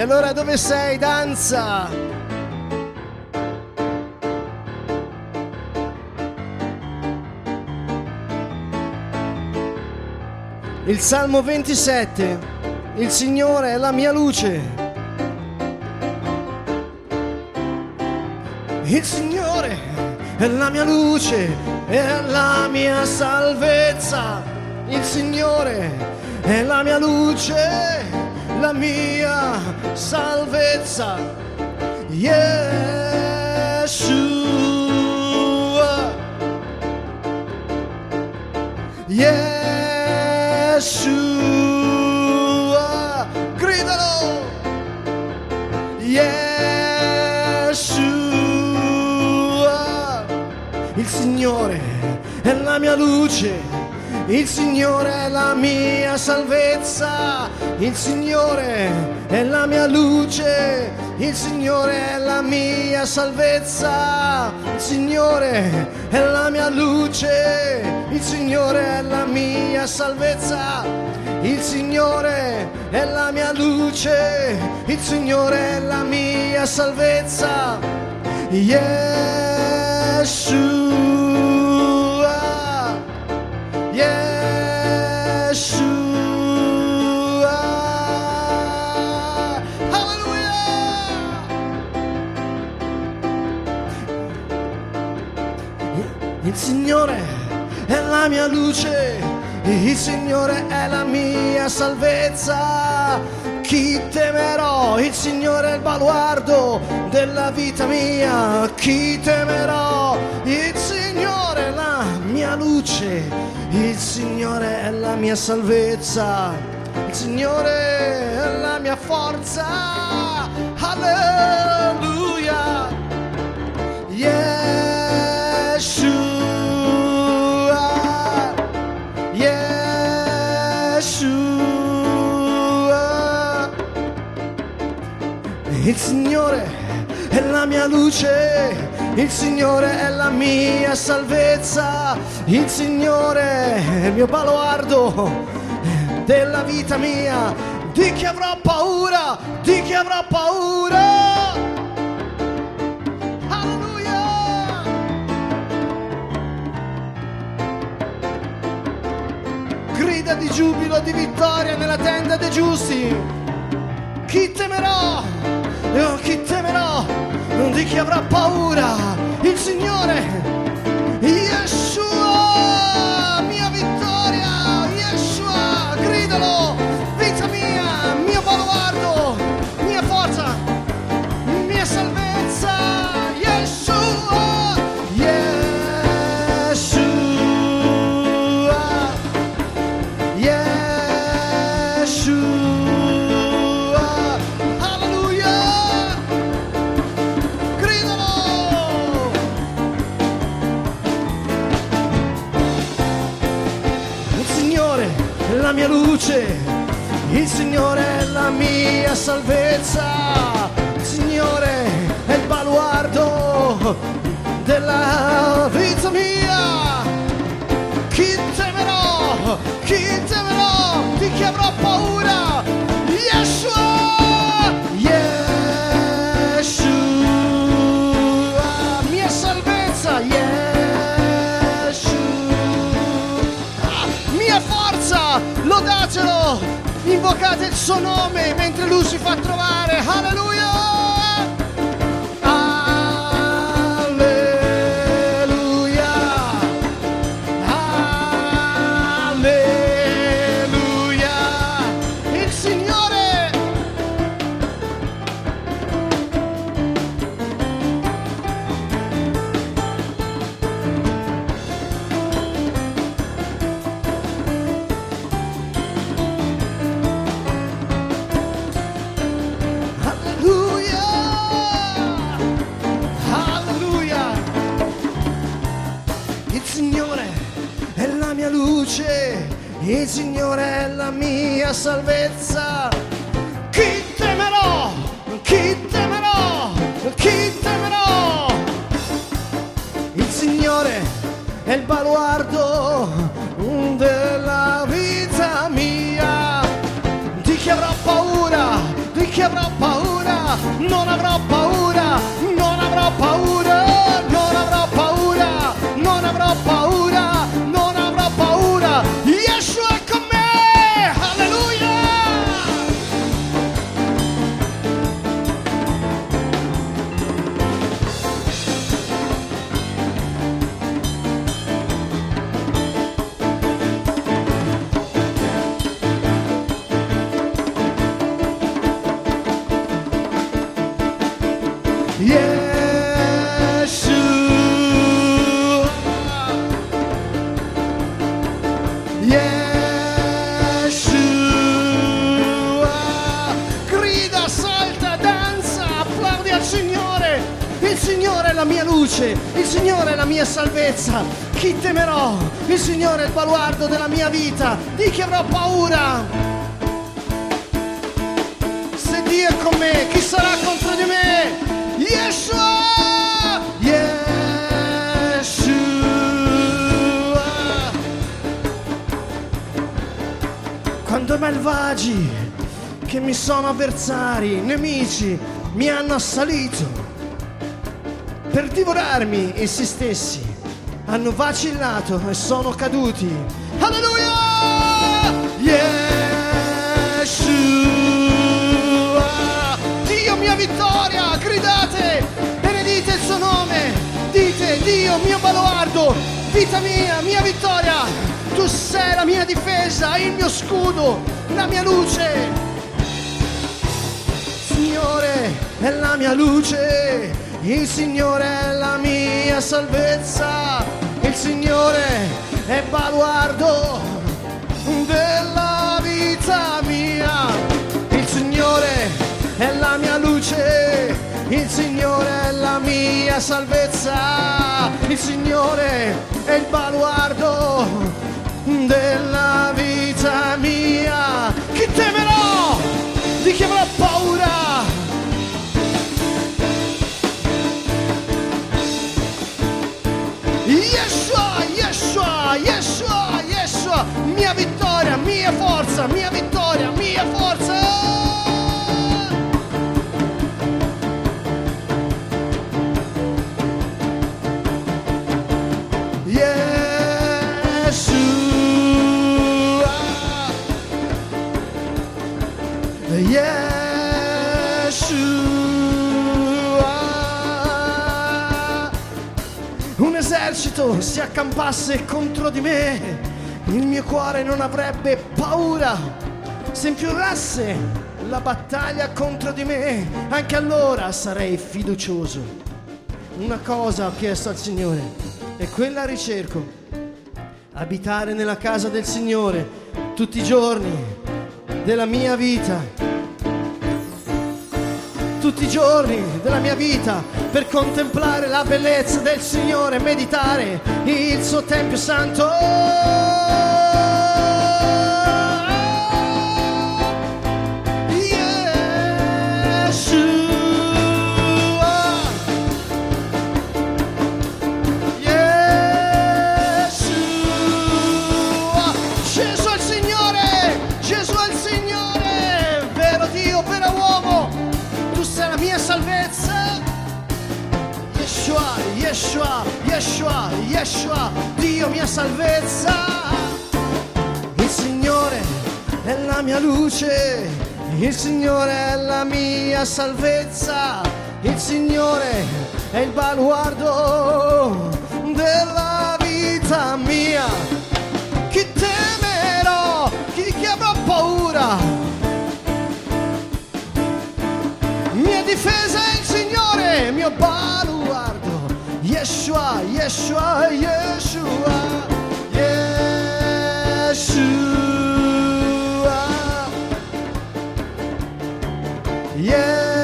E allora dove sei? Danza! Il Salmo 27. Il Signore è la mia luce. Il Signore è la mia luce, è la mia salvezza. Il Signore è la mia luce, la mia salvezza. Yeshua. Yeshua. Gridalo. Yeshua. Il Signore è la mia luce. Il Signore è la mia salvezza, il Signore è la mia luce, il Signore è la mia salvezza, il Signore è la mia luce, il Signore è la mia salvezza, il Signore è la mia luce, il Signore è la mia salvezza. Yeshua. Il Signore è la mia luce, il Signore è la mia salvezza. Chi temerò? Il Signore è il baluardo della vita mia. Chi temerò? Signore è la mia salvezza, il Signore è la mia forza. Alleluia. Yeshua. Yeshua. Il Signore è la mia luce, il Signore è la mia salvezza, il Signore è il mio baluardo della vita mia. Di chi avrò paura? Di chi avrò paura? Alleluia! Grida di giubilo, di vittoria nella tenda dei giusti. Chi temerò? Oh, chi temerò? Non di chi avrà paura? Il Signore. Lodatelo! Invocate il suo nome mentre lui si fa trovare! Alleluia! Luce, il Signore è la mia salvezza. Chi temerò? Chi temerò? Chi temerò? Il Signore è il baluardo della vita mia. Di chi avrò paura? Di chi avrò paura? non avrò paura, luce, il Signore è la mia salvezza. Chi temerò? Il Signore è il baluardo della mia vita. Di chi avrò paura? Se Dio è con me, chi sarà contro di me? Yeshua! Yeshua! Quando i malvagi che mi sono avversari, nemici, mi hanno assalito per divorarmi essi stessi, hanno vacillato e sono caduti. Alleluia! Yeshua! Dio mia vittoria, gridate, benedite il suo nome, dite Dio mio baluardo, vita mia, mia vittoria, tu sei la mia difesa, il mio scudo, la mia luce. Signore è la mia luce, il Signore è la mia salvezza, il Signore è baluardo della vita mia, il Signore è la mia luce, il Signore è la mia salvezza, il Signore è il baluardo della vita mia. Chi temerò? Un esercito si accampasse contro di me, il mio cuore non avrebbe paura. Se infiorasse la battaglia contro di me, anche allora sarei fiducioso. Una cosa ho chiesto al Signore e quella ricerco. Abitare nella casa del Signore tutti i giorni della mia vita tutti i giorni della mia vita per contemplare la bellezza del Signore, meditare il suo Tempio Santo. Yeshua, Yeshua, Yeshua, Yeshua, Dio mia salvezza. Il Signore è la mia luce, il Signore è la mia salvezza, il Signore è il baluardo della vita mia. Yeshua, Yeshua, Yeshua, Yeshua. Yeshua.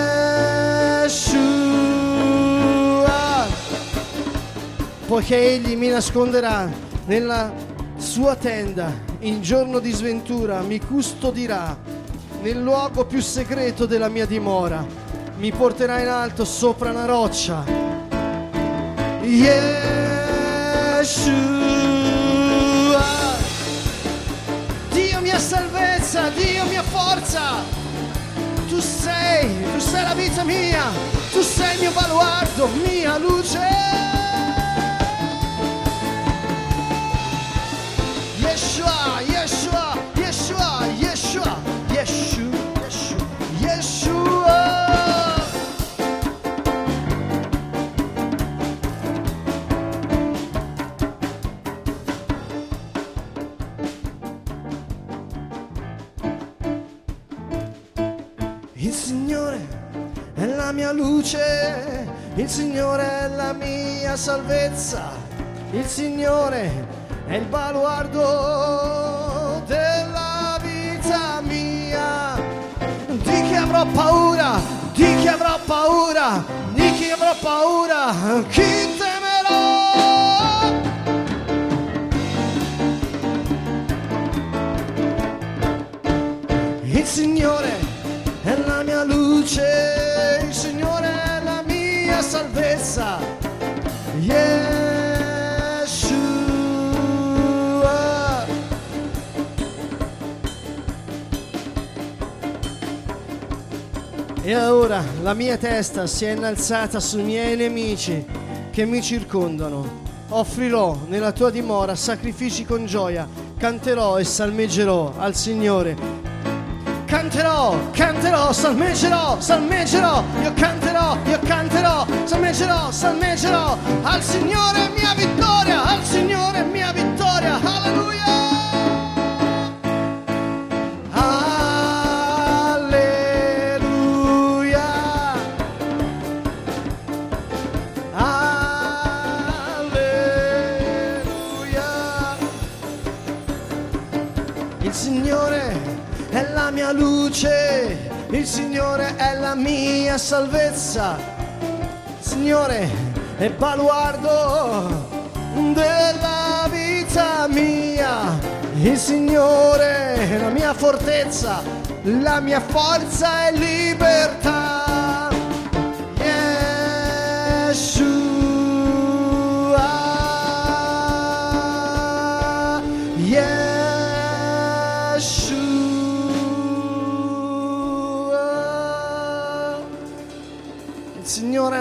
Poiché egli mi nasconderà nella sua tenda, in giorno di sventura mi custodirà nel luogo più segreto della mia dimora, mi porterà in alto sopra una roccia. Yeshua. Dio mia salvezza, Dio mia forza, tu sei, tu sei la vita mia, tu sei il mio baluardo, mia luce. Yeshua, Yeshua, il Signore è la mia salvezza, il Signore è il baluardo della vita mia. Di chi avrò paura, di chi avrò paura, di chi avrò paura, chi Ora la mia testa si è innalzata sui miei nemici che mi circondano. Offrirò nella tua dimora sacrifici con gioia, canterò e salmeggerò al Signore. Canterò, canterò, salmeggerò, salmeggerò, io canterò, io canterò, salmeggerò, salmeggerò, al Signore mia vittoria, al Signore mia vittoria, alleluia. Mia luce, il Signore è la mia salvezza, Signore è baluardo della vita mia, il Signore è la mia fortezza, la mia forza e libertà.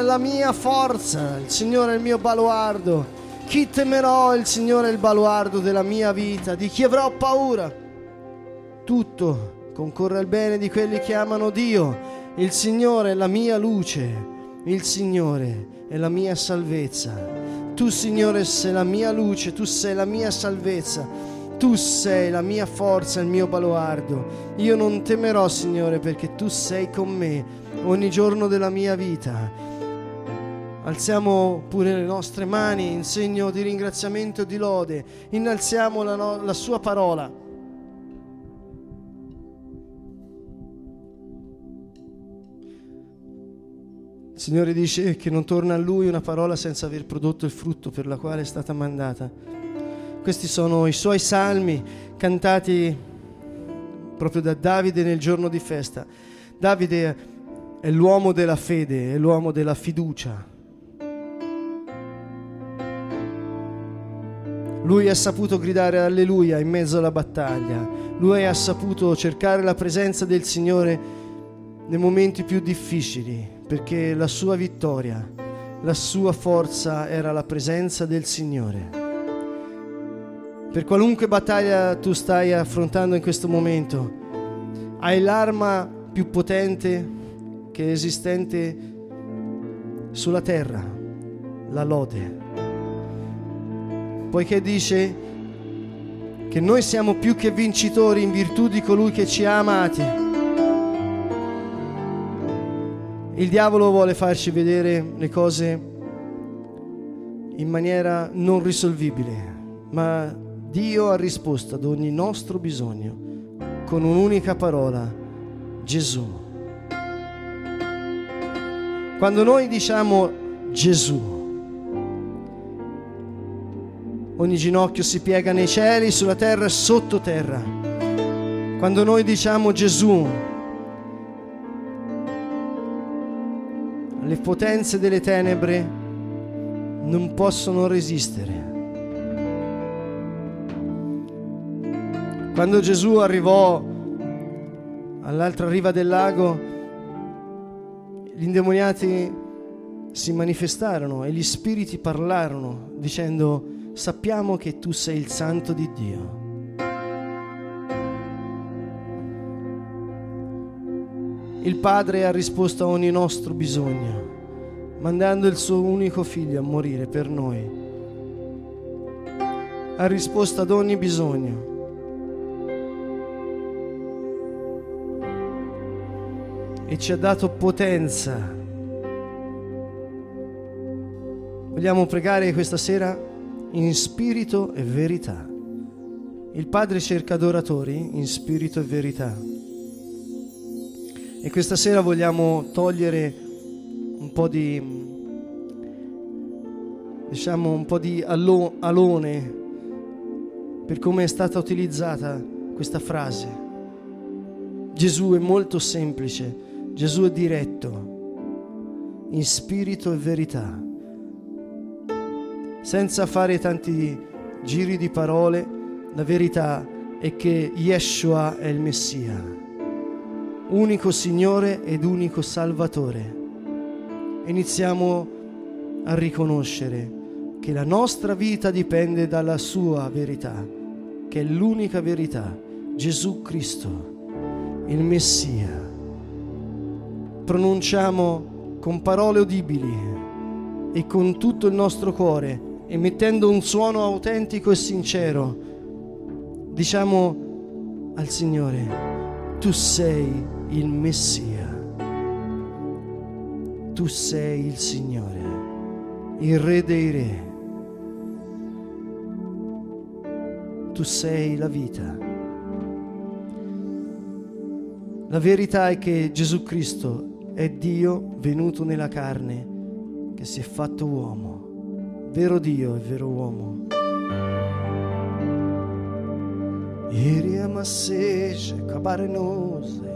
La mia forza, il Signore è il mio baluardo. Chi temerò? Il Signore è il baluardo della mia vita. Di chi avrò paura? Tutto concorre al bene di quelli che amano Dio. Il Signore è la mia luce. Il Signore è la mia salvezza. Tu, Signore, sei la mia luce, tu sei la mia salvezza. Tu sei la mia forza, il mio baluardo. Io non temerò, Signore, perché tu sei con me ogni giorno della mia vita. Alziamo pure le nostre mani in segno di ringraziamento e di lode. Innalziamo la, no- la sua parola. Il Signore dice che non torna a Lui una parola senza aver prodotto il frutto per la quale è stata mandata. Questi sono i suoi salmi cantati proprio da Davide nel giorno di festa. Davide è l'uomo della fede, è l'uomo della fiducia. Lui ha saputo gridare alleluia in mezzo alla battaglia. Lui ha saputo cercare la presenza del Signore nei momenti più difficili, perché la sua vittoria, la sua forza era la presenza del Signore. Per qualunque battaglia tu stai affrontando in questo momento, hai l'arma più potente che è esistente sulla terra, la lode. Poiché dice che noi siamo più che vincitori in virtù di colui che ci ha amati. Il diavolo vuole farci vedere le cose in maniera non risolvibile, ma Dio ha risposto ad ogni nostro bisogno con un'unica parola, Gesù. Quando noi diciamo Gesù, ogni ginocchio si piega nei cieli, sulla terra e sottoterra. Quando noi diciamo Gesù, le potenze delle tenebre non possono resistere. Quando Gesù arrivò all'altra riva del lago, gli indemoniati si manifestarono e gli spiriti parlarono dicendo sappiamo che tu sei il santo di Dio. Il Padre ha risposto a ogni nostro bisogno, mandando il suo unico figlio a morire per noi. Ha risposto ad ogni bisogno. E ci ha dato potenza. Vogliamo pregare questa sera in spirito e verità. Il Padre cerca adoratori in spirito e verità. E questa sera vogliamo togliere un po' di, diciamo, un po' di alone per come è stata utilizzata questa frase. Gesù è molto semplice, Gesù è diretto, in spirito e verità, senza fare tanti giri di parole, la verità è che Yeshua è il Messia unico Signore ed unico Salvatore. Iniziamo a riconoscere che la nostra vita dipende dalla sua verità, che è l'unica verità, Gesù Cristo, il Messia. Pronunciamo con parole udibili e con tutto il nostro cuore, emettendo un suono autentico e sincero, diciamo al Signore, tu sei il Messia. Tu sei il Signore, il Re dei Re. Tu sei la vita. La verità è che Gesù Cristo è Dio venuto nella carne, che si è fatto uomo, vero Dio e vero uomo. Ieri amassece, cabarenose,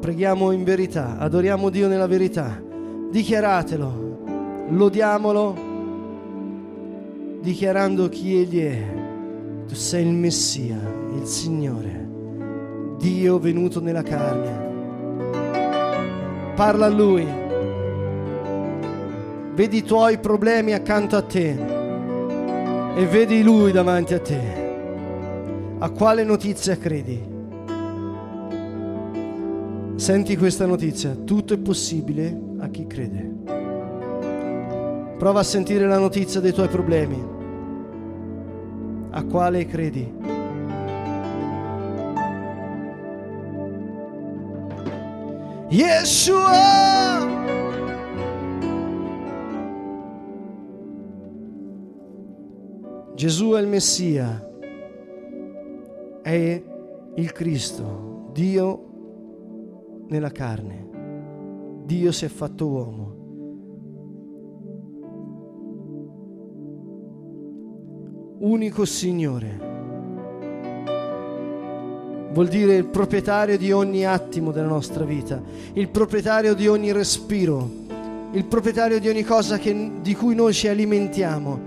Preghiamo in verità, adoriamo Dio nella verità. Dichiaratelo, lodiamolo, dichiarando chi Egli è. Tu sei il Messia, il Signore, Dio venuto nella carne. Parla a Lui. Vedi i tuoi problemi accanto a te e vedi Lui davanti a te. A quale notizia credi? Senti questa notizia, tutto è possibile a chi crede. Prova a sentire la notizia dei tuoi problemi. A quale credi? Yeshua! Gesù è il Messia, è il Cristo, Dio nella carne. Dio si è fatto uomo. Unico Signore. Vuol dire il proprietario di ogni attimo della nostra vita, il proprietario di ogni respiro, il proprietario di ogni cosa che, di cui noi ci alimentiamo,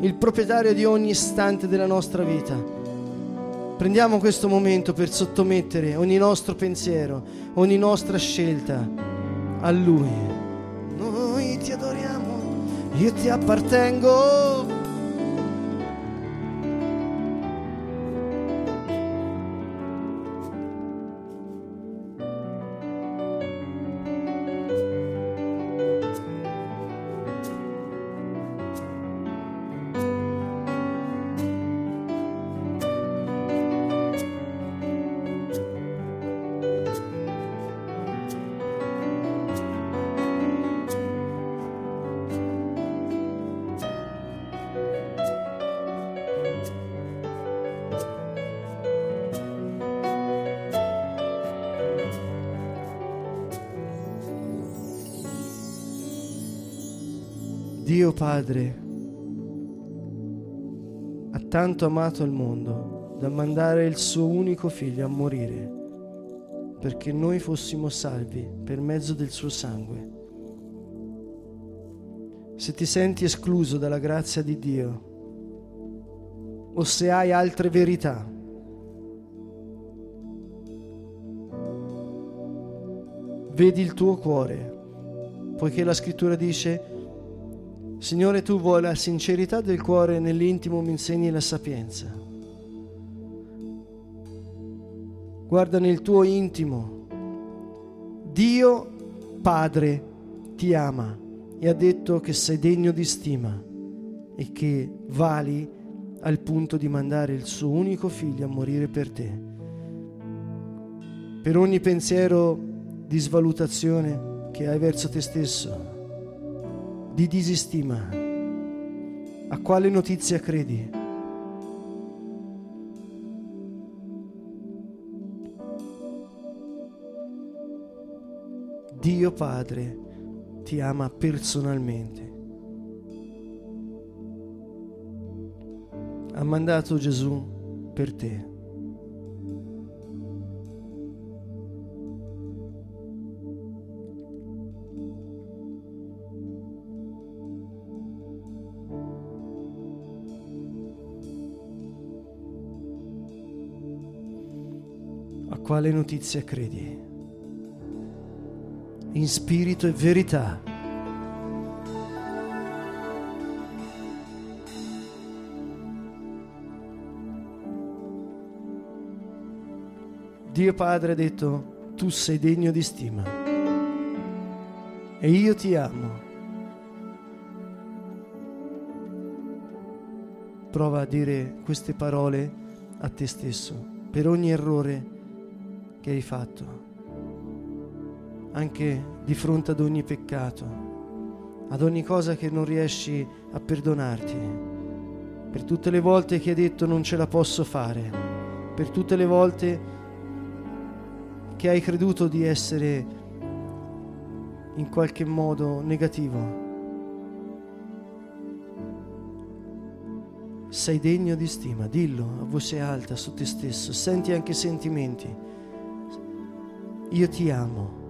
il proprietario di ogni istante della nostra vita. Prendiamo questo momento per sottomettere ogni nostro pensiero, ogni nostra scelta a Lui. Noi ti adoriamo, io ti appartengo. Padre ha tanto amato il mondo da mandare il suo unico figlio a morire perché noi fossimo salvi per mezzo del suo sangue. Se ti senti escluso dalla grazia di Dio o se hai altre verità, vedi il tuo cuore, poiché la scrittura dice Signore tu vuoi la sincerità del cuore nell'intimo mi insegni la sapienza. Guarda nel tuo intimo. Dio Padre ti ama e ha detto che sei degno di stima e che vali al punto di mandare il suo unico figlio a morire per te. Per ogni pensiero di svalutazione che hai verso te stesso, di disistima, a quale notizia credi? Dio Padre ti ama personalmente. Ha mandato Gesù per te. Quale notizia credi? In spirito e verità. Dio Padre ha detto, tu sei degno di stima e io ti amo. Prova a dire queste parole a te stesso per ogni errore che hai fatto, anche di fronte ad ogni peccato, ad ogni cosa che non riesci a perdonarti, per tutte le volte che hai detto non ce la posso fare, per tutte le volte che hai creduto di essere in qualche modo negativo. Sei degno di stima, dillo a voce alta su te stesso, senti anche sentimenti io ti amo.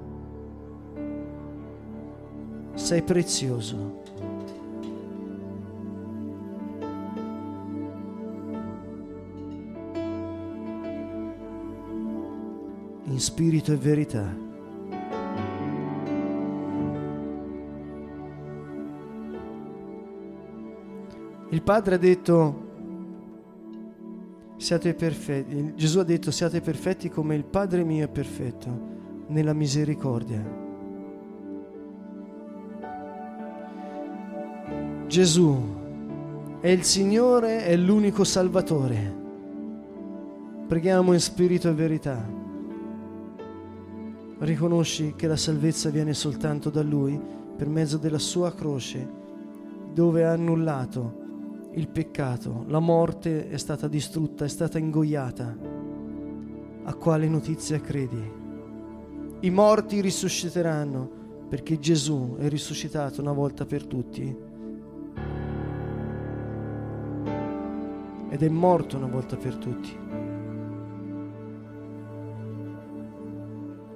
Sei prezioso. In spirito e verità. Il Padre ha detto, siate perfetti. Gesù ha detto, siate perfetti come il Padre mio è perfetto nella misericordia. Gesù è il Signore, è l'unico Salvatore. Preghiamo in spirito e verità. Riconosci che la salvezza viene soltanto da Lui per mezzo della sua croce, dove ha annullato il peccato, la morte è stata distrutta, è stata ingoiata. A quale notizia credi? I morti risusciteranno perché Gesù è risuscitato una volta per tutti ed è morto una volta per tutti.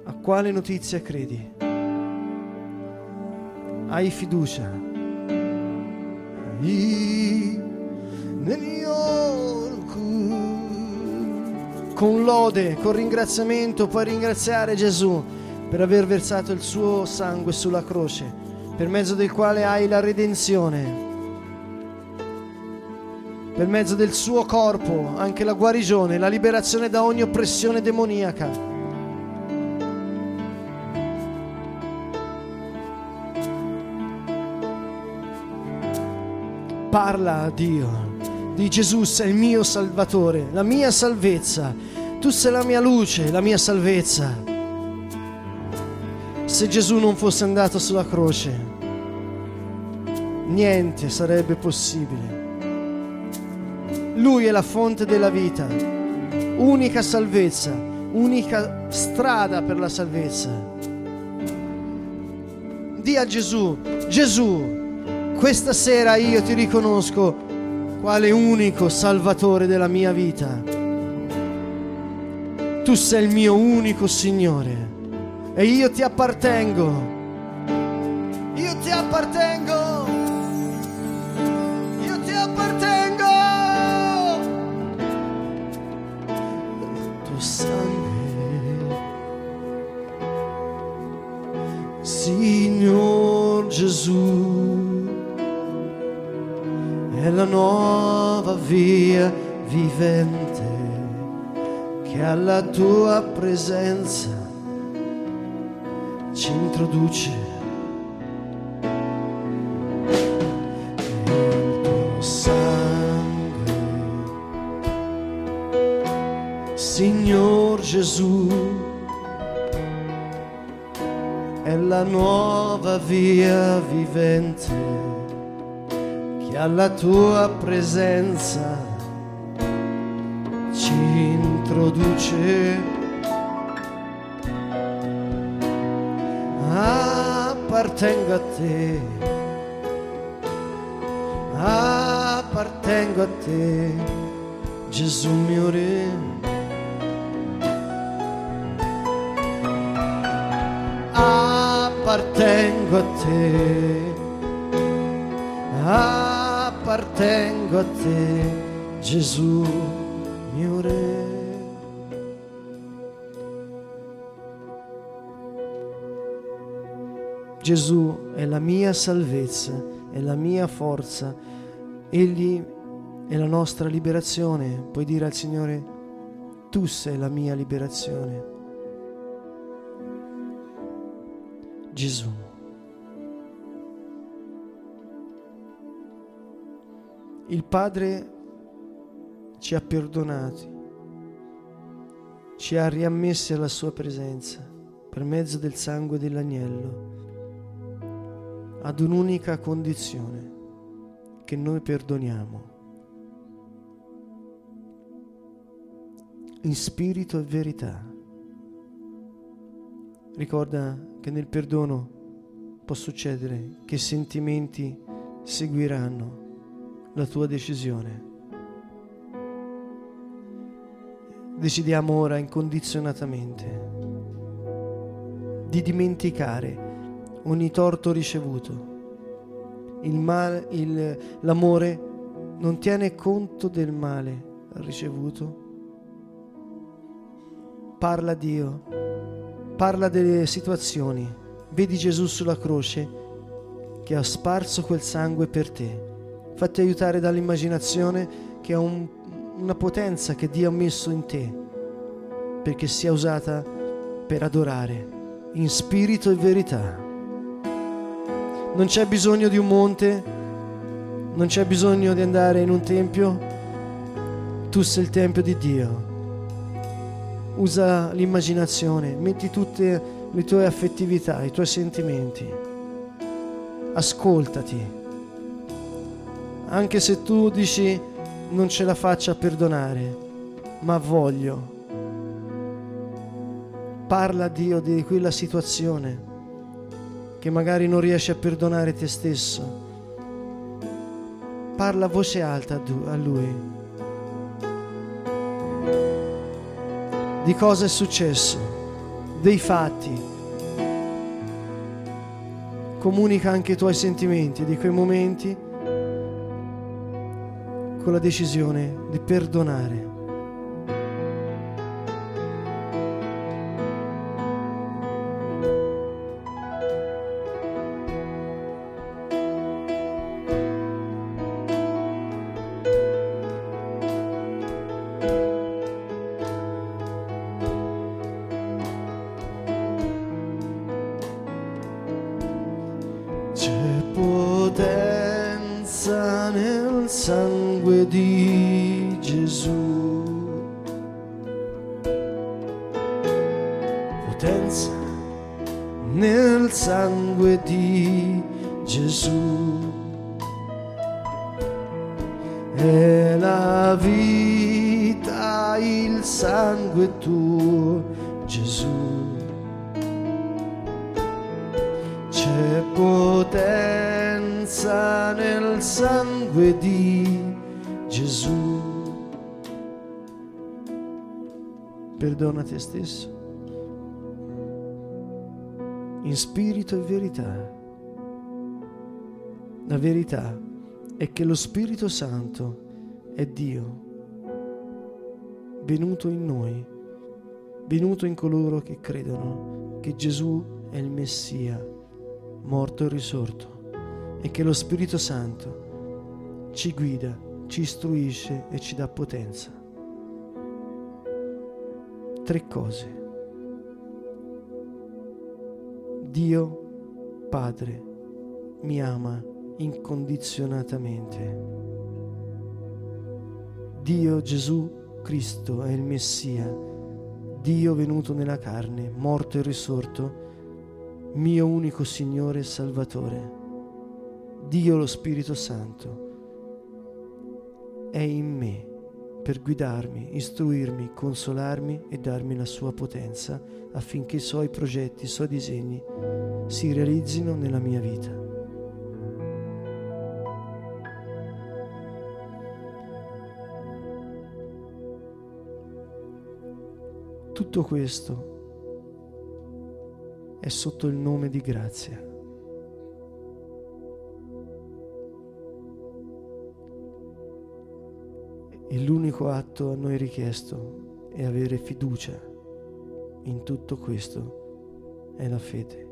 A quale notizia credi? Hai fiducia? Con lode, con ringraziamento puoi ringraziare Gesù per aver versato il suo sangue sulla croce, per mezzo del quale hai la redenzione, per mezzo del suo corpo anche la guarigione, la liberazione da ogni oppressione demoniaca. Parla a Dio, di Gesù sei il mio Salvatore, la mia salvezza, tu sei la mia luce, la mia salvezza se Gesù non fosse andato sulla croce, niente sarebbe possibile. Lui è la fonte della vita, unica salvezza, unica strada per la salvezza. Dì a Gesù, Gesù, questa sera io ti riconosco quale unico Salvatore della mia vita. Tu sei il mio unico Signore e io ti appartengo. Io ti appartengo. Io ti appartengo. Il tuo sangue Signor Gesù, è la nuova via vivente che alla tua presenza ci introduce. Signor Gesù, è la nuova via vivente che alla tua presenza ci introduce. Appartengo a te, appartengo a te, Gesù mio Re. appartengo a te, appartengo a te, Gesù mio Re. Gesù è la mia salvezza, è la mia forza, Egli è la nostra liberazione. Puoi dire al Signore, tu sei la mia liberazione. Gesù. Il Padre ci ha perdonati, ci ha riammessi alla sua presenza per mezzo del sangue dell'agnello, ad un'unica condizione, che noi perdoniamo, in spirito e verità. Ricorda che nel perdono può succedere che sentimenti seguiranno la tua decisione. Decidiamo ora incondizionatamente di dimenticare ogni torto ricevuto. Il male, il, l'amore non tiene conto del male ricevuto. Parla Dio parla delle situazioni. Vedi Gesù sulla croce che ha sparso quel sangue per te. Fatti aiutare dall'immaginazione che ha un, una potenza che Dio ha messo in te perché sia usata per adorare in spirito e verità. Non c'è bisogno di un monte, non c'è bisogno di andare in un tempio, tu sei il tempio di Dio usa l'immaginazione, metti tutte le tue affettività, i tuoi sentimenti. Ascoltati. Anche se tu dici non ce la faccio a perdonare, ma voglio. Parla a Dio di quella situazione che magari non riesci a perdonare te stesso. Parla a voce alta a Lui di cosa è successo, dei fatti. Comunica anche i tuoi sentimenti di quei momenti con la decisione di perdonare. Perdona te stesso, in spirito e verità. La verità è che lo Spirito Santo è Dio, venuto in noi, venuto in coloro che credono che Gesù è il Messia, morto e risorto, e che lo Spirito Santo ci guida, ci istruisce e ci dà potenza. Tre cose. Dio Padre mi ama incondizionatamente. Dio Gesù Cristo è il Messia, Dio venuto nella carne, morto e risorto, mio unico Signore e Salvatore. Dio lo Spirito Santo è in me per guidarmi, istruirmi, consolarmi e darmi la sua potenza affinché i suoi progetti, i suoi disegni si realizzino nella mia vita. Tutto questo è sotto il nome di grazia. E l'unico atto a noi richiesto è avere fiducia. In tutto questo è la fede.